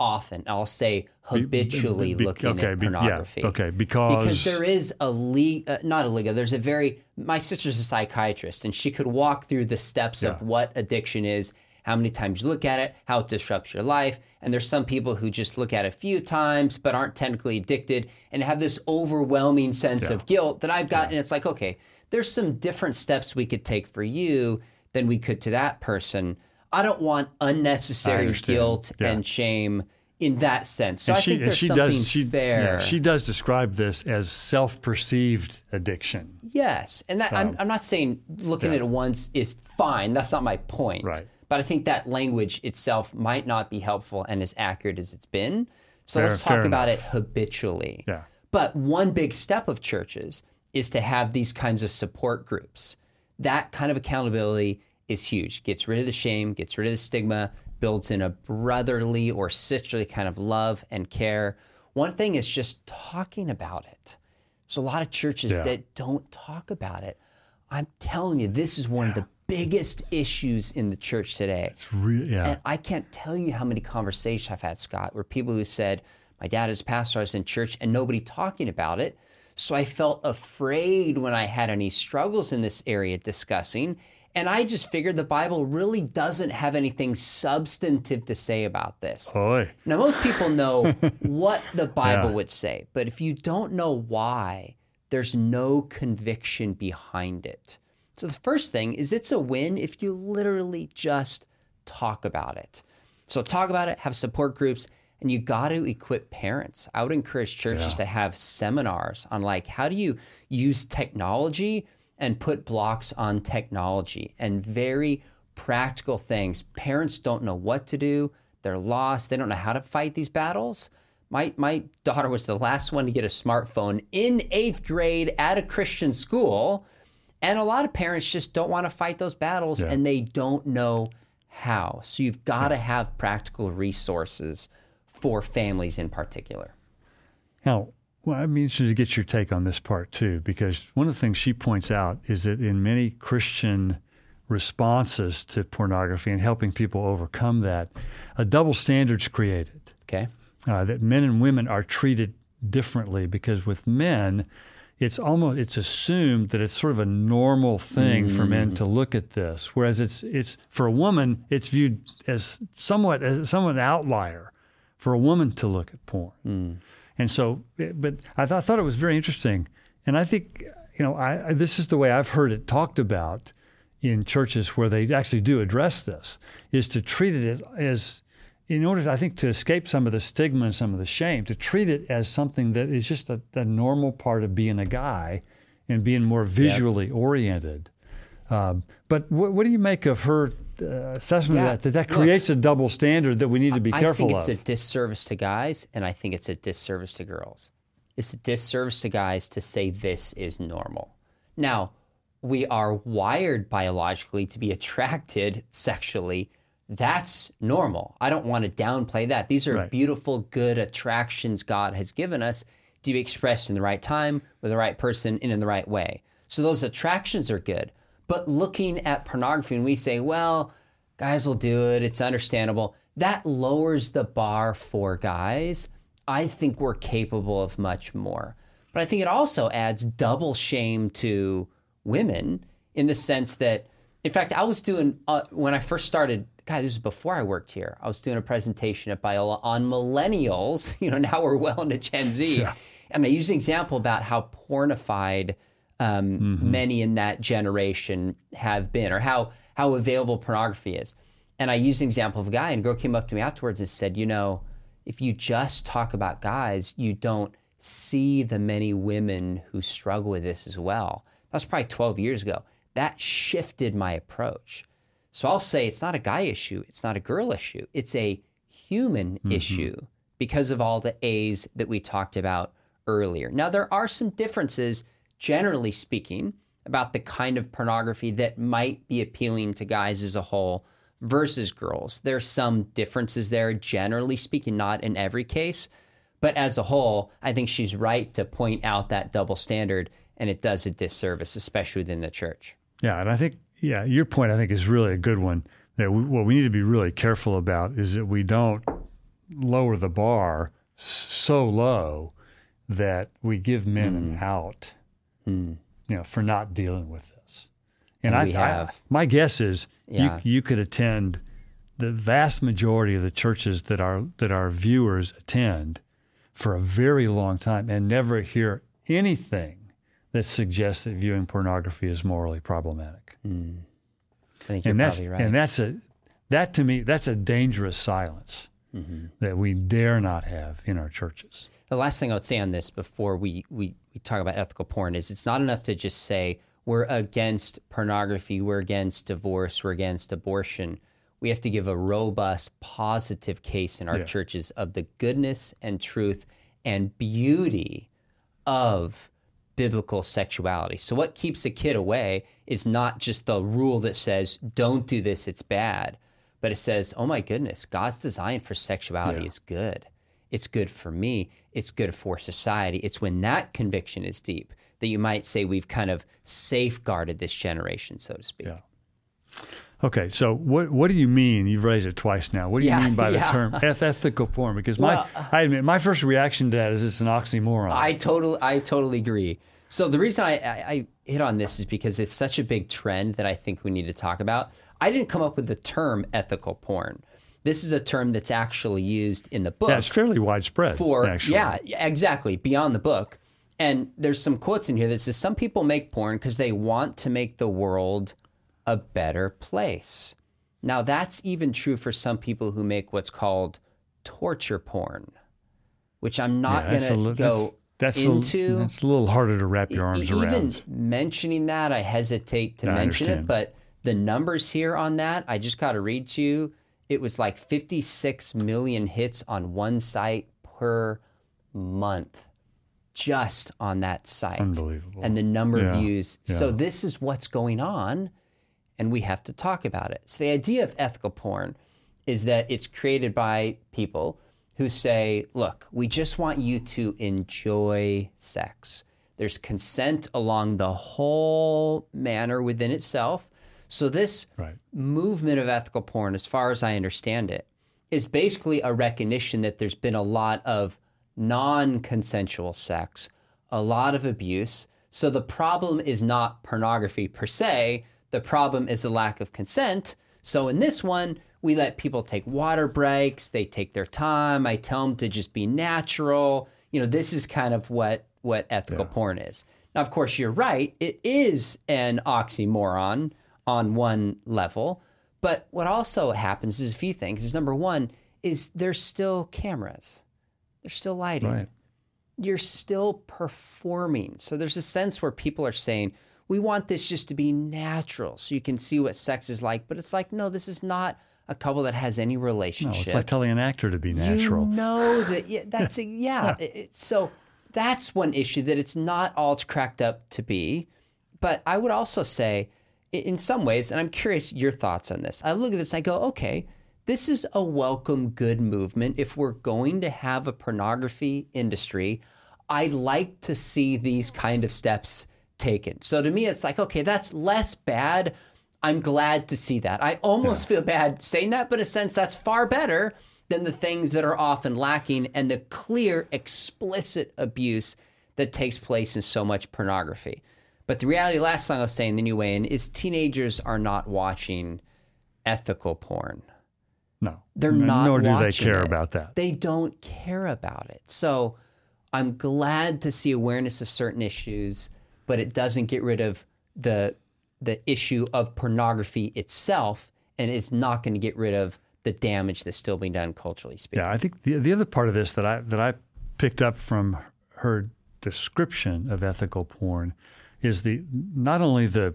often. I'll say habitually be, be, looking okay, at pornography. Be, yeah, okay, because because there is a league, uh, not a league. There's a very. My sister's a psychiatrist, and she could walk through the steps yeah. of what addiction is, how many times you look at it, how it disrupts your life. And there's some people who just look at it a few times, but aren't technically addicted, and have this overwhelming sense yeah. of guilt that I've got. And it's like, okay, there's some different steps we could take for you than we could to that person I don't want unnecessary guilt yeah. and shame in that sense. So and I she, think there's something does, she, fair. Yeah, she does describe this as self-perceived addiction. Yes, and that, um, I'm, I'm not saying looking yeah. at it once is fine. That's not my point. Right. But I think that language itself might not be helpful and as accurate as it's been. So Fair- let's talk about enough. it habitually. Yeah. But one big step of churches is to have these kinds of support groups. That kind of accountability is huge. Gets rid of the shame, gets rid of the stigma, builds in a brotherly or sisterly kind of love and care. One thing is just talking about it. There's a lot of churches Yeah. that don't talk about it. I'm telling you, this is one of the biggest issues in the church today. It's re- yeah. And I can't tell you how many conversations I've had, Scott, where people who said, My dad is a pastor, I was in church, and nobody talking about it. So I felt afraid when I had any struggles in this area discussing. And I just figured the Bible really doesn't have anything substantive to say about this. Boy. Now, most people know what the Bible Yeah. would say, but if you don't know why, there's no conviction behind it. So, the first thing is it's a win if you literally just talk about it. So, talk about it, have support groups, and you got to equip parents. I would encourage churches to have seminars on like how do you use technology and put blocks on technology and very practical things. Parents don't know what to do. They're lost. They don't know how to fight these battles. My my daughter was the last one to get a smartphone in 8th grade at a Christian school, and a lot of parents just don't want to fight those battles and they don't know how. So you've got to have practical resources for families in particular. Now, well, I'm interested to get your take on this part too, because one of the things she points out is that in many Christian responses to pornography and helping people overcome that, a double standard's created. Okay? uh, that men and women are treated differently because with men it's almost it's assumed that it's sort of a normal thing for men mm. to look at this whereas it's it's for a woman it's viewed as somewhat as somewhat an outlier for a woman to look at porn. Mm. And so eh, but I thought, I thought it was very interesting. And I think you know I, I this is the way I've heard it talked about in churches where they actually do address this is to treat it as in order, I think, to escape some of the stigma and some of the shame, to treat it as something that is just a, a normal part of being a guy and being more visually oriented. Um, but what, what do you make of her uh, assessment Yeah, of that? That that look, creates a double standard that we need to be I careful of. I think it's of. a disservice to guys, and I think it's a disservice to girls. It's a disservice to guys to say this is normal. Now, we are wired biologically to be attracted sexually. That's normal. I don't want to downplay that. These are Right. beautiful, good attractions God has given us to be expressed in the right time, with the right person, and in the right way. So those attractions are good. But looking at pornography, and we say, well, guys will do it, it's understandable, that lowers the bar for guys. I think we're capable of much more. But I think it also adds double shame to women in the sense that, in fact, I was doing, uh, when I first started, God, this was before I worked here, I was doing a presentation at Biola on millennials. You know, now we're well into Gen Z. And I used an example about how pornified um, many in that generation have been, or how how available pornography is. And I used an example of a guy, and a girl came up to me afterwards and said, "You know, if you just talk about guys, you don't see the many women who struggle with this as well." That's probably 12 years ago. That shifted my approach. So I'll say it's not a guy issue, it's not a girl issue, it's a human mm-hmm. issue because of all the A's that we talked about earlier. Now, there are some differences, generally speaking, about the kind of pornography that might be appealing to guys as a whole versus girls. There's some differences there, generally speaking, not in every case. But as a whole, I think she's right to point out that double standard, and it does a disservice, especially within the church. Yeah, and I think yeah, your point I think is really a good one. That we, what we need to be really careful about is that we don't lower the bar so low that we give men an mm. out, mm. you know, for not dealing with this. And, And I, I- have. my guess is Yeah. you you could attend the vast majority of the churches that our that our viewers attend for a very long time and never hear anything that suggests that viewing pornography is morally problematic. I think you're and that's probably right. and that's a that to me that's a dangerous silence Mm-hmm. that we dare not have in our churches. The last thing I would say on this before we, we, we talk about ethical porn is it's not enough to just say we're against pornography, we're against divorce, we're against abortion. we have to give a robust, positive case in our Yeah. churches of the goodness and truth and beauty of biblical sexuality. So, what keeps a kid away is not just the rule that says, don't do this, it's bad, but it says, oh my goodness, God's design for sexuality is good. It's good for me, it's good for society. It's when that conviction is deep that you might say we've kind of safeguarded this generation, so to speak. Yeah. Okay, so what what do you mean? You've raised it twice now. What do you mean by yeah. the term eth- ethical porn? Because my Well, uh, I admit my first reaction to that is it's an oxymoron. I totally, I totally agree. So the reason I, I, I hit on this is because it's such a big trend that I think we need to talk about. I didn't come up with the term ethical porn. This is a term that's actually used in the book yeah, it's fairly widespread. for actually. yeah, exactly beyond the book. And there's some quotes in here that says some people make porn because they want to make the world a better place. Now that's even true for some people who make what's called torture porn, which I'm not Yeah, that's going to go that's, into. a, that's a little harder to wrap your arms Even around. mentioning that, I hesitate to Yeah, I mention it, but the numbers here on that, I just got to read to you. It was like 56 million hits on one site per month, just on that site. Unbelievable. And the number Yeah, of views. So this is what's going on, and we have to talk about it. So the idea of ethical porn is that it's created by people who say, look, we just want you to enjoy sex. There's consent along the whole manner within itself. So this Right. movement of ethical porn, as far as I understand it, is basically a recognition that there's been a lot of non consensual sex, a lot of abuse. So the problem is not pornography per se, the problem is the lack of consent. So in this one, we let people take water breaks, they take their time. I tell them to just be natural. You know, this is kind of what what ethical porn is. Now, of course, you're right. It is an oxymoron on one level. But what also happens is a few things. Is number one is there's still cameras, there's still lighting, Right. you're still performing. So there's a sense where people are saying we want this just to be natural, so you can see what sex is like. But it's like no, this is not a couple that has any No, relationship. it's like telling an actor to be natural. You know that yeah, that's a, yeah. It- it- so that's one issue that it's not all it's cracked up to be. But I would also say, in some ways, and I'm curious your thoughts on this. I look at this, I go, okay, this is a welcome, good movement. If we're going to have a pornography industry, I'd like to see these kind of steps taken. So to me, it's like, okay, that's less bad. I'm glad to see that. I almost feel bad saying that, but in a sense, that's far better than the things that are often lacking and the clear, explicit abuse that takes place in so much pornography. But the reality, last thing I was saying, the new way in, is teenagers are not watching ethical porn. No, They're not Nor do they care it. about that. They don't care about it. So I'm glad to see awareness of certain issues, but it doesn't get rid of the the issue of pornography itself and is not going to get rid of the damage that's still being done culturally speaking. Yeah, I think the the other part of this that I that I picked up from her description of ethical porn is the not only the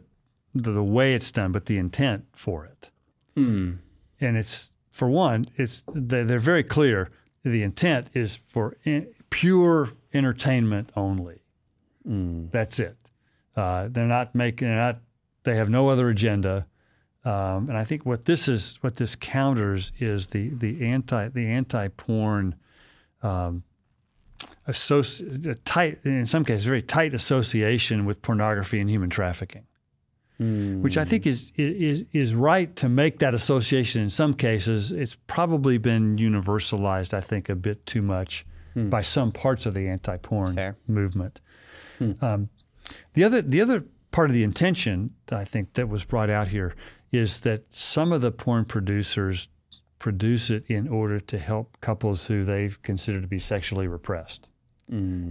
the, the way it's done, but the intent for it. Hmm. And it's for one, it's they, they're very clear. The intent is for in, pure entertainment only. Hmm. That's it. Uh, they're not making. They're not. They have no other agenda. Um, and I think what this is, what this counters is the the anti the anti porn, um, associ- a tight in some cases very tight association with pornography and human trafficking, which I think is is is right to make that association. In some cases, it's probably been universalized. I think a bit too much by some parts of the anti porn movement. Um, the other the other part of the intention that I think that was brought out here is that some of the porn producers produce it in order to help couples who they've considered to be sexually repressed.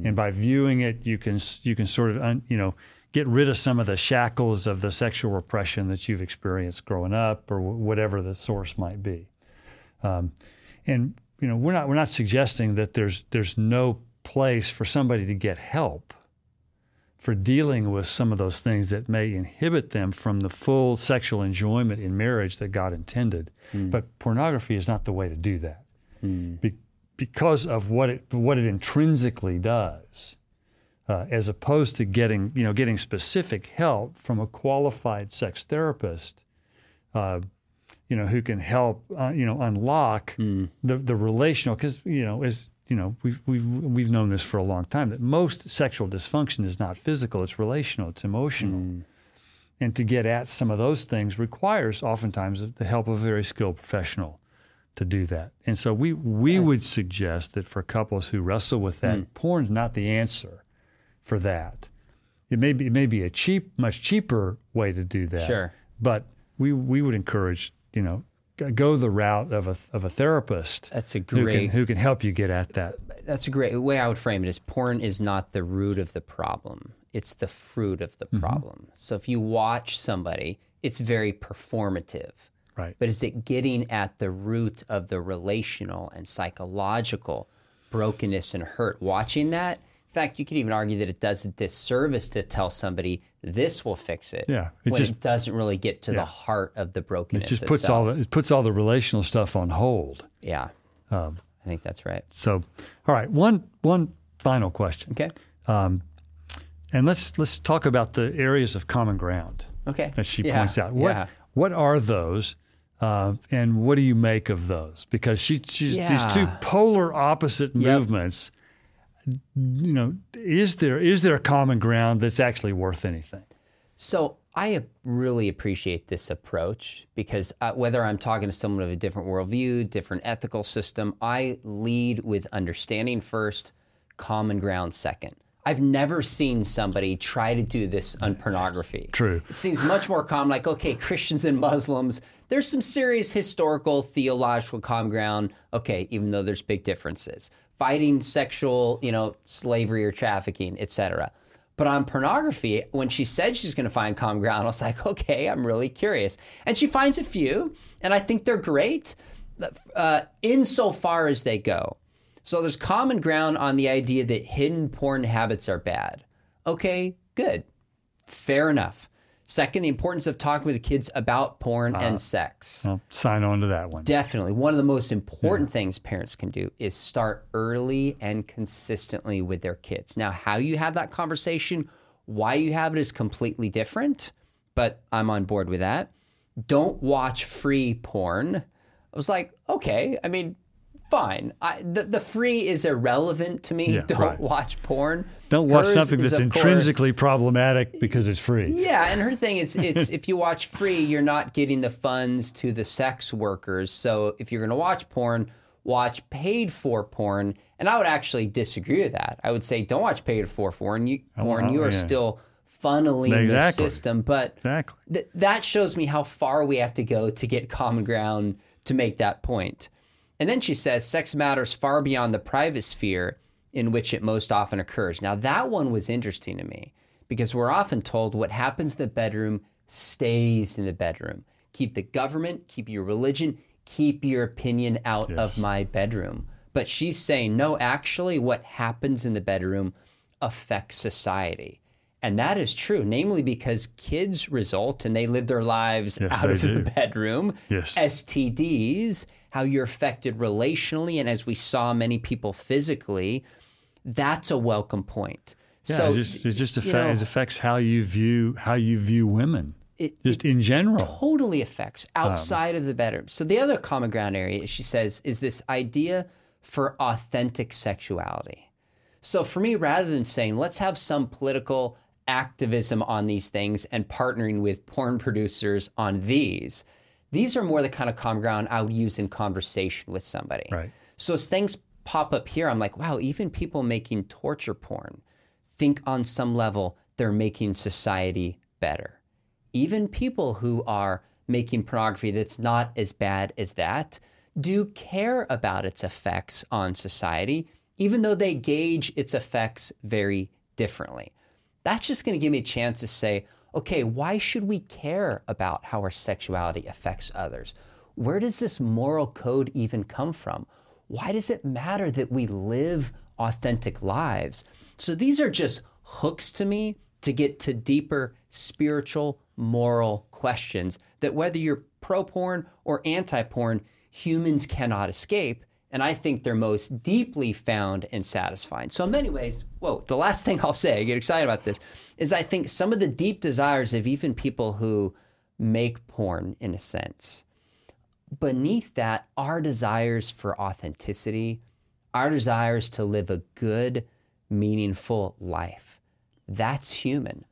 And by viewing it, you can you can sort of un, you know get rid of some of the shackles of the sexual repression that you've experienced growing up, or wh- whatever the source might be. Um, and you know we're not we're not suggesting that there's there's no place for somebody to get help for dealing with some of those things that may inhibit them from the full sexual enjoyment in marriage that God intended. Mm. But pornography is not the way to do that Mm. Be- because of what it what it intrinsically does, uh, as opposed to getting you know getting specific help from a qualified sex therapist. Uh, you know, who can help, uh, you know, unlock Mm. the, the relational, because, you know, as, you know, we've, we've, we've known this for a long time that most sexual dysfunction is not physical, it's relational, it's emotional. Mm. And to get at some of those things requires oftentimes the help of a very skilled professional to do that. And so we, we would suggest that for couples who wrestle with that, Mm. porn's not the answer for that. It may be, it may be a cheap, much cheaper way to do that. Sure. But we, we would encourage, you know, go the route of a, of a therapist That's a who can, great. who can help you get at that. That's a great way I would frame it. Is porn is not the root of the problem; it's the fruit of Mm-hmm. the problem. So if you watch somebody, it's very performative. Right. But is it getting at the root of the relational and psychological brokenness and hurt? Watching that, in fact, you could even argue that it does a disservice to tell somebody this will fix it. Yeah, it when just- it doesn't really get to the heart of the brokenness. It just puts itself. all the, it puts all the relational stuff on hold. Yeah, Um, I think that's right. so, all right, one one final question, Okay. and let's let's talk about the areas of common ground Okay. that she Yeah, points out. What yeah. what are those, uh, and what do you make of those? Because she she's these two polar opposite Yep. movements. You know, is there is there a common ground that's actually worth anything? So I really appreciate this approach because uh, whether I'm talking to someone of a different worldview, different ethical system, I lead with understanding first, common ground second. I've never seen somebody try to do this on pornography. True. It seems much more common, like, okay, Christians and Muslims, there's some serious historical, theological common ground. Okay, even though there's big differences. Fighting sexual, you know, slavery or trafficking, etc. But on pornography, when she said she's going to find common ground, I was like, okay, I'm really curious. And she finds a few, and I think they're great uh, insofar as they go. So there's common ground on the idea that hidden porn habits are bad. Okay, good. Fair enough. Second, the importance of talking with the kids about porn and uh, sex. I'll sign on to that one. Definitely. One of the most important things parents can do is start early and consistently with their kids. Now, how you have that conversation, why you have it is completely different, but I'm on board with that. Don't watch free porn. I was like, okay, I mean, fine. I, the, the free is irrelevant to me. Yeah, Don't right. watch porn. Don't watch Hers something is, that's of course- intrinsically problematic because it's free. yeah, and her thing is it's if you watch free, you're not getting the funds to the sex workers. So if you're going to watch porn, watch paid for porn. And I would actually disagree with that. I would say don't watch paid for porn. You, oh, porn, oh, you are yeah. still funneling the system, but Exactly. th- that shows me how far we have to go to get common ground to make that point. And then she says sex matters far beyond the private sphere in which it most often occurs. Now, that one was interesting to me because we're often told what happens in the bedroom stays in the bedroom. Keep the government, keep your religion, keep your opinion out of my bedroom. But she's saying, no, actually, what happens in the bedroom affects society. And that is true, namely because kids result and they live their lives Yes, out of do. the bedroom. Yes. STDs, how you're affected relationally, and as we saw many people physically, that's a welcome point. Yeah, so it just it just you know, it affects how you view how you view women. It- just in general. totally affects Um, outside of the bedroom. So the other common ground area, she says, is this idea for authentic sexuality. So for me, rather than saying let's have some political activism on these things and partnering with porn producers on these, these are more the kind of common ground I would use in conversation with somebody. Right. So as things pop up here, I'm like, wow, even people making torture porn think on some level they're making society better. Even people who are making pornography that's not as bad as that do care about its effects on society, even though they gauge its effects very differently. That's just going to give me a chance to say, okay, why should we care about how our sexuality affects others? Where does this moral code even come from? Why does it matter that we live authentic lives? So these are just hooks to me to get to deeper spiritual, moral questions that whether you're pro porn or anti porn, humans cannot escape. And I think they're most deeply found and satisfying. So, in many ways, whoa, the last thing I'll say, I get excited about this, is I think some of the deep desires of even people who make porn, in a sense, beneath that our desires for authenticity, our desires to live a good, meaningful life. That's human.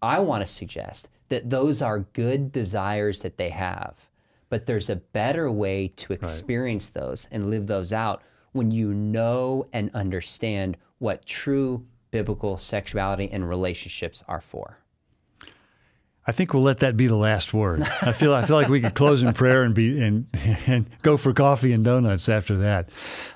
I want to suggest that those are good desires that they have, but there's a better way to experience right. those and live those out when you know and understand what true biblical sexuality and relationships are for. I think we'll let that be the last word. I feel I feel like we could close in prayer and be and and go for coffee and donuts after that.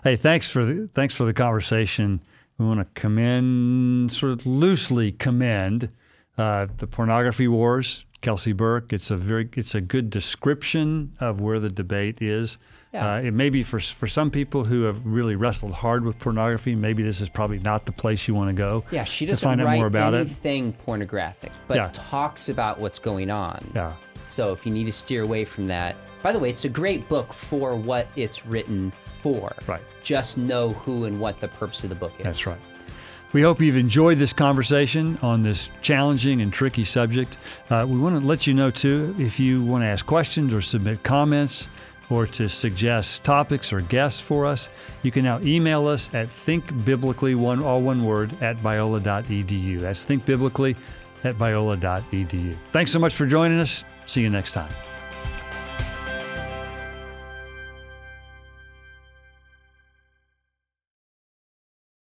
Hey, thanks for the thanks for the conversation. We want to commend, sort of loosely commend, uh, the pornography wars. Kelsy Burke. It's a very it's a good description of where the debate is. Yeah. Uh, it may be for for some people who have really wrestled hard with pornography. Maybe this is probably not the place you want to go. Yeah, she doesn't find write out more about anything it. pornographic, but yeah. talks about what's going on. Yeah. So if you need to steer away from that, by the way, it's a great book for what it's written for. Right. Just know who and what the purpose of the book is. That's right. We hope you've enjoyed this conversation on this challenging and tricky subject. Uh, we want to let you know, too, if you want to ask questions or submit comments, or to suggest topics or guests for us, you can now email us at thinkbiblically, one, all one word, at biola.edu. That's thinkbiblically at biola.edu. Thanks so much for joining us. See you next time.